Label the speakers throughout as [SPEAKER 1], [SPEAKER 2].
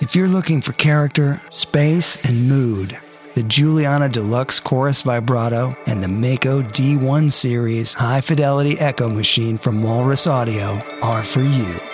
[SPEAKER 1] If you're looking for character, space, and mood, the Julianna Deluxe Chorus Vibrato and the Mako D1 Series High Fidelity Echo Machine from Walrus Audio are for you.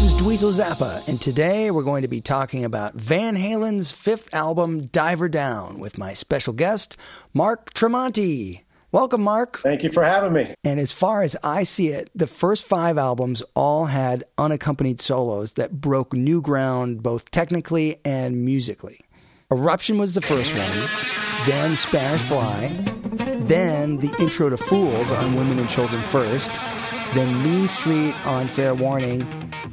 [SPEAKER 1] This is Dweezil Zappa, and today we're going to be talking about Van Halen's fifth album, Diver Down, with my special guest, Mark Tremonti. Welcome, Mark.
[SPEAKER 2] Thank you for having me.
[SPEAKER 1] And as far as I see it, the first five albums all had unaccompanied solos that broke new ground both technically and musically. Eruption was the first one, then Spanish Fly, then the intro to Fools on Women and Children First, then Mean Street on Fair Warning,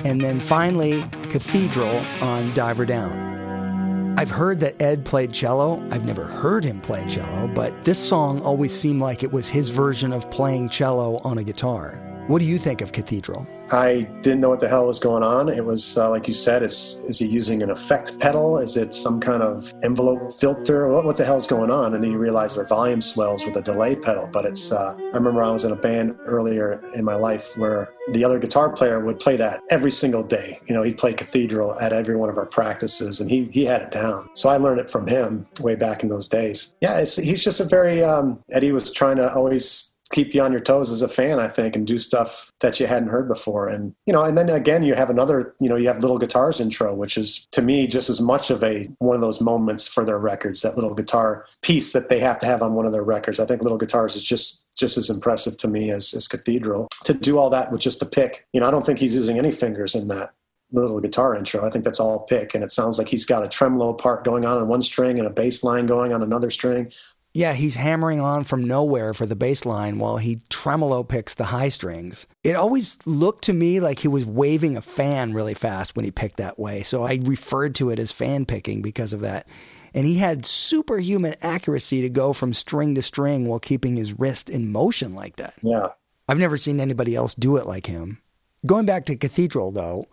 [SPEAKER 1] and then finally Cathedral on Diver Down. I've heard that Ed played cello. I've never heard him play cello, but this song always seemed like it was his version of playing cello on a guitar. What do you think of Cathedral?
[SPEAKER 2] I didn't know what the hell was going on. It was uh, like you said. Is is he using an effect pedal? Is it some kind of envelope filter? What, what the hell's going on? And then you realize their volume swells with a delay pedal. But it's. Uh, I remember I was in a band earlier in my life where the other guitar player would play that every single day. You know, he'd play Cathedral at every one of our practices, and he he had it down. So I learned it from him way back in those days. Yeah, he's just a very. Um, Eddie was trying to always keep you on your toes as a fan, I think, and do stuff that you hadn't heard before. And, you know, and then again, you have another, you know, you have Little Guitars intro, which is to me just as much of a one of those moments for their records, that little guitar piece that they have to have on one of their records. I think Little Guitars is just just as impressive to me as, as Cathedral. To do all that with just a pick, you know, I don't think he's using any fingers in that little guitar intro. I think that's all pick. And it sounds like he's got a tremolo part going on on one string and a bass line going on another string.
[SPEAKER 1] Yeah, he's hammering on from nowhere for the bass line while he tremolo picks the high strings. It always looked to me like he was waving a fan really fast when he picked that way. So I referred to it as fan picking because of that. And he had superhuman accuracy to go from string to string while keeping his wrist in motion like that.
[SPEAKER 2] Yeah.
[SPEAKER 1] I've never seen anybody else do it like him. Going back to Cathedral, though,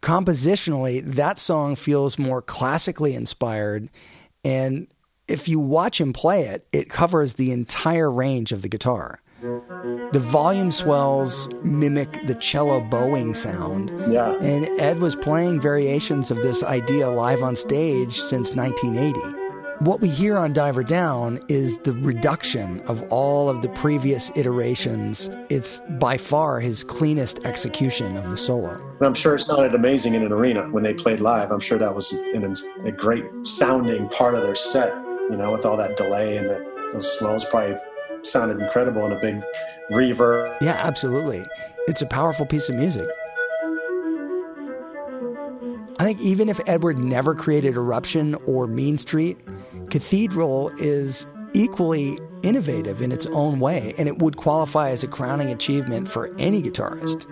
[SPEAKER 1] compositionally, that song feels more classically inspired and if you watch him play it, it covers the entire range of the guitar. The volume swells mimic the cello bowing sound.
[SPEAKER 2] Yeah.
[SPEAKER 1] And Ed was playing variations of this idea live on stage since 1980. What we hear on Diver Down is the reduction of all of the previous iterations. It's by far his cleanest execution of the solo.
[SPEAKER 2] I'm sure it sounded amazing in an arena when they played live. I'm sure that was an, a great sounding part of their set you know, with all that delay and that those swells probably sounded incredible in a big reverb.
[SPEAKER 1] Yeah, absolutely. It's a powerful piece of music. I think even if Edward never created Eruption or Mean Street, Cathedral is equally innovative in its own way, and it would qualify as a crowning achievement for any guitarist.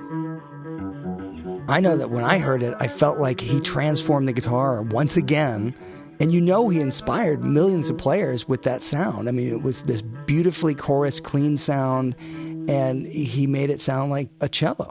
[SPEAKER 1] I know that when I heard it, I felt like he transformed the guitar once again and you know, he inspired millions of players with that sound. I mean, it was this beautifully chorus, clean sound, and he made it sound like a cello.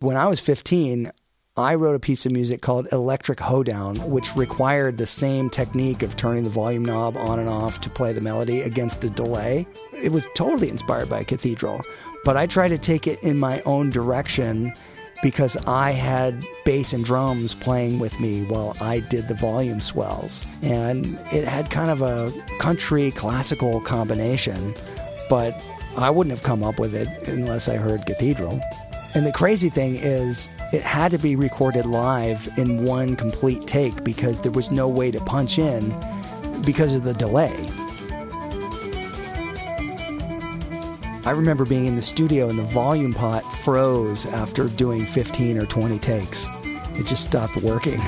[SPEAKER 1] When I was 15, I wrote a piece of music called Electric Hoedown, which required the same technique of turning the volume knob on and off to play the melody against a delay. It was totally inspired by Cathedral, but I tried to take it in my own direction because I had bass and drums playing with me while I did the volume swells. And it had kind of a country classical combination, but I wouldn't have come up with it unless I heard Cathedral. And the crazy thing is, it had to be recorded live in one complete take because there was no way to punch in because of the delay. I remember being in the studio and the volume pot froze after doing 15 or 20 takes. It just stopped working.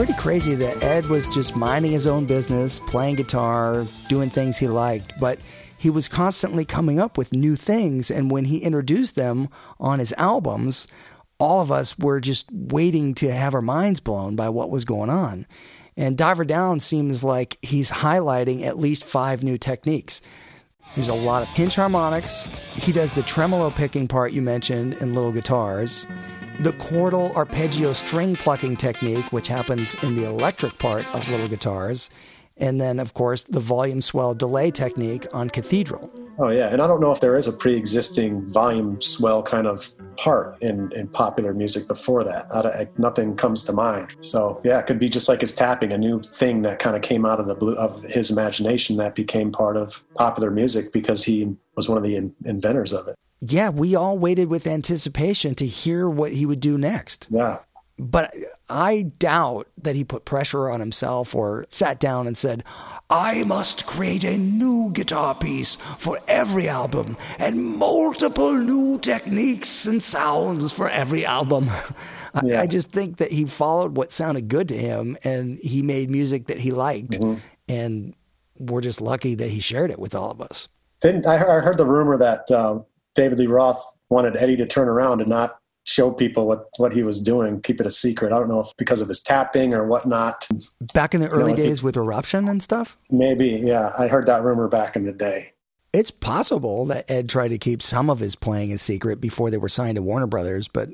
[SPEAKER 1] pretty crazy that Ed was just minding his own business, playing guitar, doing things he liked, but he was constantly coming up with new things. And when he introduced them on his albums, all of us were just waiting to have our minds blown by what was going on. And Diver Down seems like he's highlighting at least five new techniques. There's a lot of pinch harmonics. He does the tremolo picking part you mentioned in little guitars. The chordal arpeggio string plucking technique, which happens in the electric part of little guitars. And then, of course, the volume swell delay technique on Cathedral.
[SPEAKER 2] Oh yeah, and I don't know if there is a pre-existing volume swell kind of part in, in popular music before that. I, I, nothing comes to mind. So yeah, it could be just like his tapping, a new thing that kind of came out of the blue of his imagination that became part of popular music because he was one of the in, inventors of it.
[SPEAKER 1] Yeah, we all waited with anticipation to hear what he would do next.
[SPEAKER 2] Yeah
[SPEAKER 1] but I doubt that he put pressure on himself or sat down and said, I must create a new guitar piece for every album and multiple new techniques and sounds for every album. Yeah. I, just think that he followed what sounded good to him and he made music that he liked. Mm-hmm. And we're just lucky that he shared it with all of us.
[SPEAKER 2] Then I heard the rumor that uh, David Lee Roth wanted Eddie to turn around and not show people what, what he was doing, keep it a secret. I don't know if because of his tapping or whatnot.
[SPEAKER 1] Back in the early you know, days with Eruption and stuff?
[SPEAKER 2] Maybe, yeah. I heard that rumor back in the day.
[SPEAKER 1] It's possible that Ed tried to keep some of his playing a secret before they were signed to Warner Brothers, but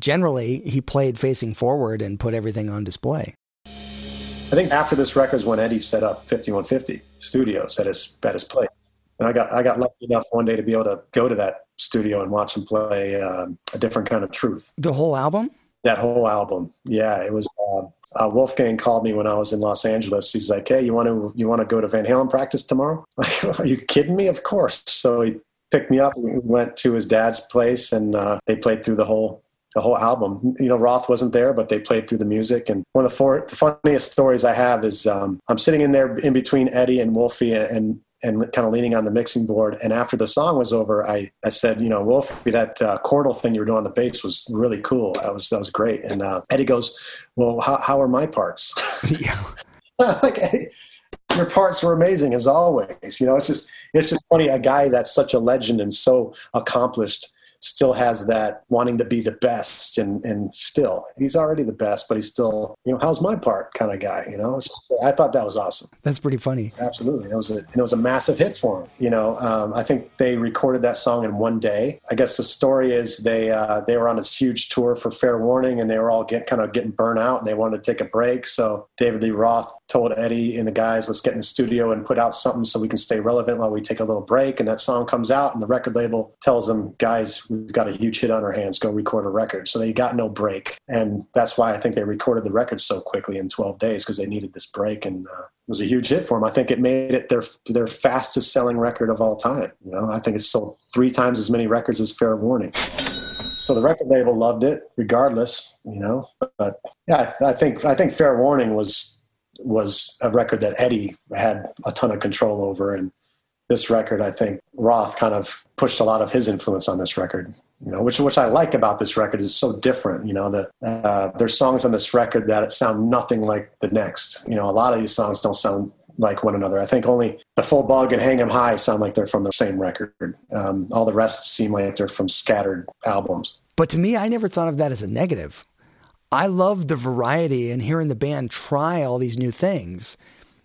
[SPEAKER 1] generally he played facing forward and put everything on display.
[SPEAKER 2] I think after this record is when Eddie set up 5150 Studios at his, at his place. And I got I got lucky enough one day to be able to go to that studio and watch him play um, a different kind of truth.
[SPEAKER 1] The whole album.
[SPEAKER 2] That whole album, yeah. It was uh, uh, Wolfgang called me when I was in Los Angeles. He's like, "Hey, you want to you want to go to Van Halen practice tomorrow?" Are you kidding me? Of course. So he picked me up. We went to his dad's place, and uh, they played through the whole the whole album. You know, Roth wasn't there, but they played through the music. And one of the, four, the funniest stories I have is um, I'm sitting in there in between Eddie and Wolfie, and and kind of leaning on the mixing board. And after the song was over, I, I said, you know, Wolfie, that uh, chordal thing you were doing on the bass was really cool. That was that was great. And uh, Eddie goes, well, how, how are my parts? yeah. like, hey, your parts were amazing as always. You know, it's just it's just funny. A guy that's such a legend and so accomplished still has that wanting to be the best and and still he's already the best but he's still you know how's my part kind of guy you know? I thought that was awesome.
[SPEAKER 1] That's pretty funny.
[SPEAKER 2] Absolutely. It was a it was a massive hit for him you know? Um, i think they recorded that song in one day. I guess the story is they uh, they were on this huge tour for fair warning and they were all get kind of getting burnt out and they wanted to take a break. So david lee roth told eddie and the guys let's get in the studio and put out something so we can stay relevant while we take a little break and that song comes out and the record label tells them guys we've got a huge hit on our hands, go record a record. So they got no break. And that's why I think they recorded the record so quickly in 12 days because they needed this break. And uh, it was a huge hit for them. I think it made it their, their fastest selling record of all time. You know, I think it sold three times as many records as Fair Warning. So the record label loved it regardless, you know, but yeah, I, I think, I think Fair Warning was, was a record that Eddie had a ton of control over and this record, I think Roth kind of pushed a lot of his influence on this record you know, which which I like about this record is so different. You know, that uh, there's songs on this record that sound nothing like the next. You know, a lot of these songs don't sound like one another. I think only the Full Bug and Hang 'Em High sound like they're from the same record. Um, all the rest seem like they're from scattered albums.
[SPEAKER 1] But to me, I never thought of that as a negative. I love the variety and hearing the band try all these new things.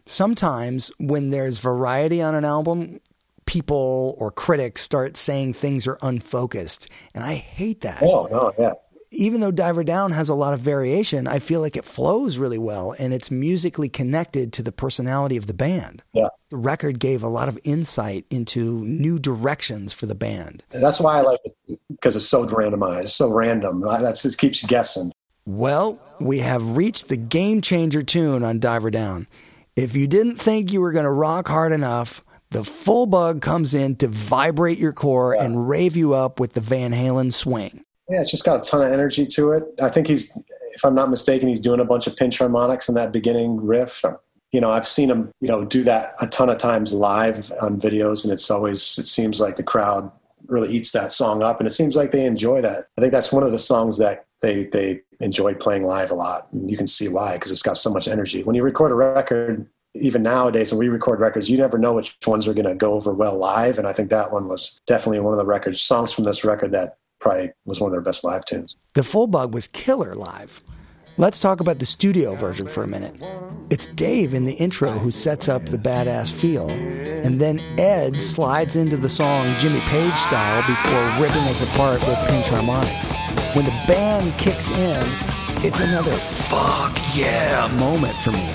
[SPEAKER 1] Sometimes when there's variety on an album, people or critics start saying things are unfocused. And I hate that.
[SPEAKER 2] Oh, no, yeah.
[SPEAKER 1] Even though Diver Down has a lot of variation, I feel like it flows really well and it's musically connected to the personality of the band.
[SPEAKER 2] Yeah.
[SPEAKER 1] The record gave a lot of insight into new directions for the band.
[SPEAKER 2] And that's why I like it because it's so randomized, so random. That's it keeps you guessing.
[SPEAKER 1] Well, we have reached the game changer tune on Diver Down. If you didn't think you were going to rock hard enough, the full bug comes in to vibrate your core yeah. and rave you up with the Van Halen swing.
[SPEAKER 2] Yeah, it's just got a ton of energy to it. I think he's, if I'm not mistaken, he's doing a bunch of pinch harmonics in that beginning riff. You know, I've seen him, you know, do that a ton of times live on videos, and it's always, it seems like the crowd really eats that song up, and it seems like they enjoy that. I think that's one of the songs that they they enjoyed playing live a lot, and you can see why because it's got so much energy. When you record a record, even nowadays when we record records, you never know which ones are going to go over well live, and I think that one was definitely one of the records songs from this record that probably was one of their best live tunes.
[SPEAKER 1] The Full Bug was killer live. Let's talk about the studio version for a minute. It's Dave in the intro who sets up the badass feel, and then Ed slides into the song Jimmy Page style before ripping us apart with pinch harmonics. When the band kicks in, it's another fuck yeah moment for me.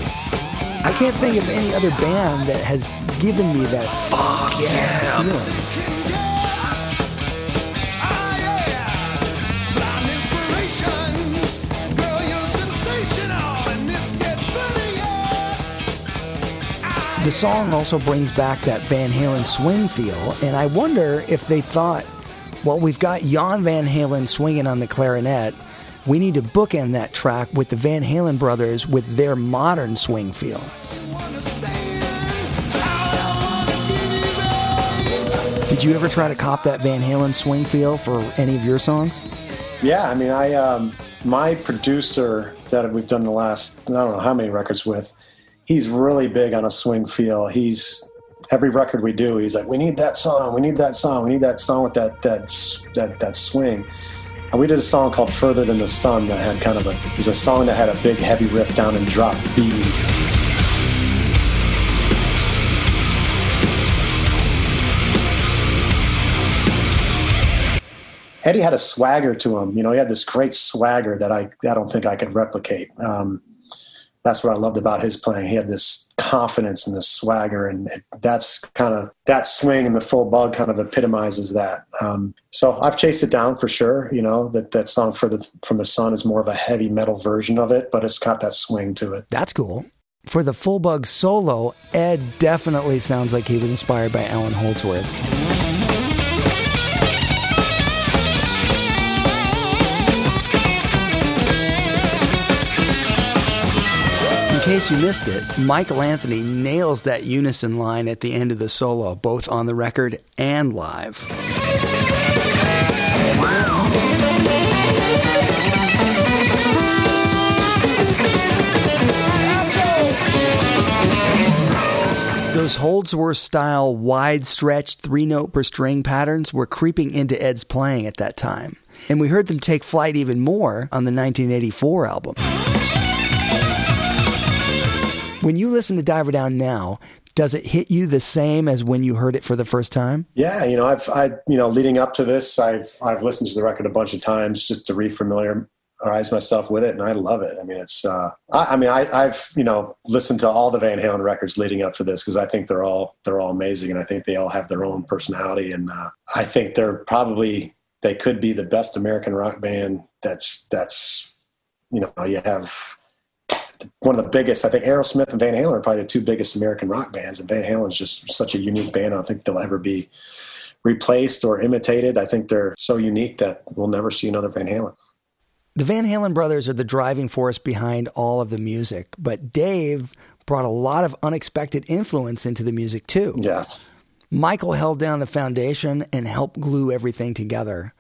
[SPEAKER 1] I can't think of any other band that has given me that fuck yeah feeling. The song also brings back that Van Halen swing feel, and I wonder if they thought, well, we've got Jan Van Halen swinging on the clarinet. We need to bookend that track with the Van Halen brothers with their modern swing feel. Did you ever try to cop that Van Halen swing feel for any of your songs?
[SPEAKER 2] Yeah, I mean, I um, my producer that we've done the last I don't know how many records with, he's really big on a swing feel. He's every record we do, he's like, we need that song, we need that song, we need that song with that that that that swing. And we did a song called "Further Than the Sun" that had kind of a it was a song that had a big heavy riff down and drop B. Eddie had a swagger to him. You know, he had this great swagger that I, I don't think I could replicate. Um, that's what I loved about his playing. He had this confidence and the swagger, and that's kind of that swing and the full bug kind of epitomizes that. Um, so I've chased it down for sure. You know that that song for the from the sun is more of a heavy metal version of it, but it's got that swing to it.
[SPEAKER 1] That's cool. For the full bug solo, Ed definitely sounds like he was inspired by Allan Holdsworth. Case you missed it, Michael Anthony nails that unison line at the end of the solo, both on the record and live. Those Holdsworth style wide stretched three note per string patterns were creeping into Ed's playing at that time. And we heard them take flight even more on the 1984 album. When you listen to Diver Down now, does it hit you the same as when you heard it for the first time?
[SPEAKER 2] Yeah, you know, I've, I, you know, leading up to this, I've, I've listened to the record a bunch of times just to refamiliarize myself with it, and I love it. I mean, it's, uh, I, I mean, I, I've, you know, listened to all the Van Halen records leading up to this because I think they're all, they're all amazing, and I think they all have their own personality, and uh, I think they're probably, they could be the best American rock band. That's, that's, you know, you have one of the biggest. I think Aerosmith and Van Halen are probably the two biggest American rock bands, and Van Halen's just such a unique band. I don't think they'll ever be replaced or imitated. I think they're so unique that we'll never see another Van Halen.
[SPEAKER 1] The Van Halen brothers are the driving force behind all of the music, but Dave brought a lot of unexpected influence into the music too.
[SPEAKER 2] Yes.
[SPEAKER 1] Michael held down the foundation and helped glue everything together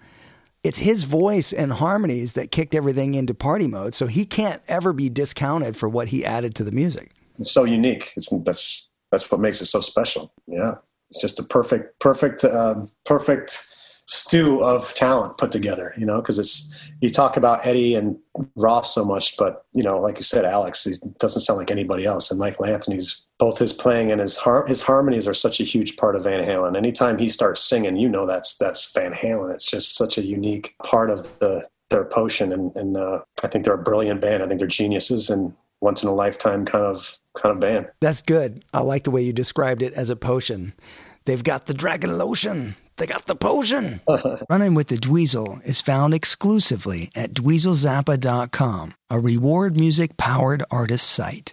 [SPEAKER 1] it's his voice and harmonies that kicked everything into party mode. So he can't ever be discounted for what he added to the music.
[SPEAKER 2] It's so unique. It's that's that's what makes it so special. Yeah, it's just a perfect, perfect, uh, perfect stew of talent put together. You know, because it's you talk about Eddie and Roth so much, but you know, like you said, Alex, he doesn't sound like anybody else, and Michael Anthony's both his playing and his har- his harmonies are such a huge part of Van Halen. Anytime he starts singing, you know that's that's Van Halen. It's just such a unique part of the their potion, and, and uh, I think they're a brilliant band. I think they're geniuses and once in a lifetime kind of kind of band.
[SPEAKER 1] That's good. I like the way you described it as a potion. They've got the dragon lotion. They got the potion. Running with the Dweezil is found exclusively at dweezilzappa.com, a reward music powered artist site.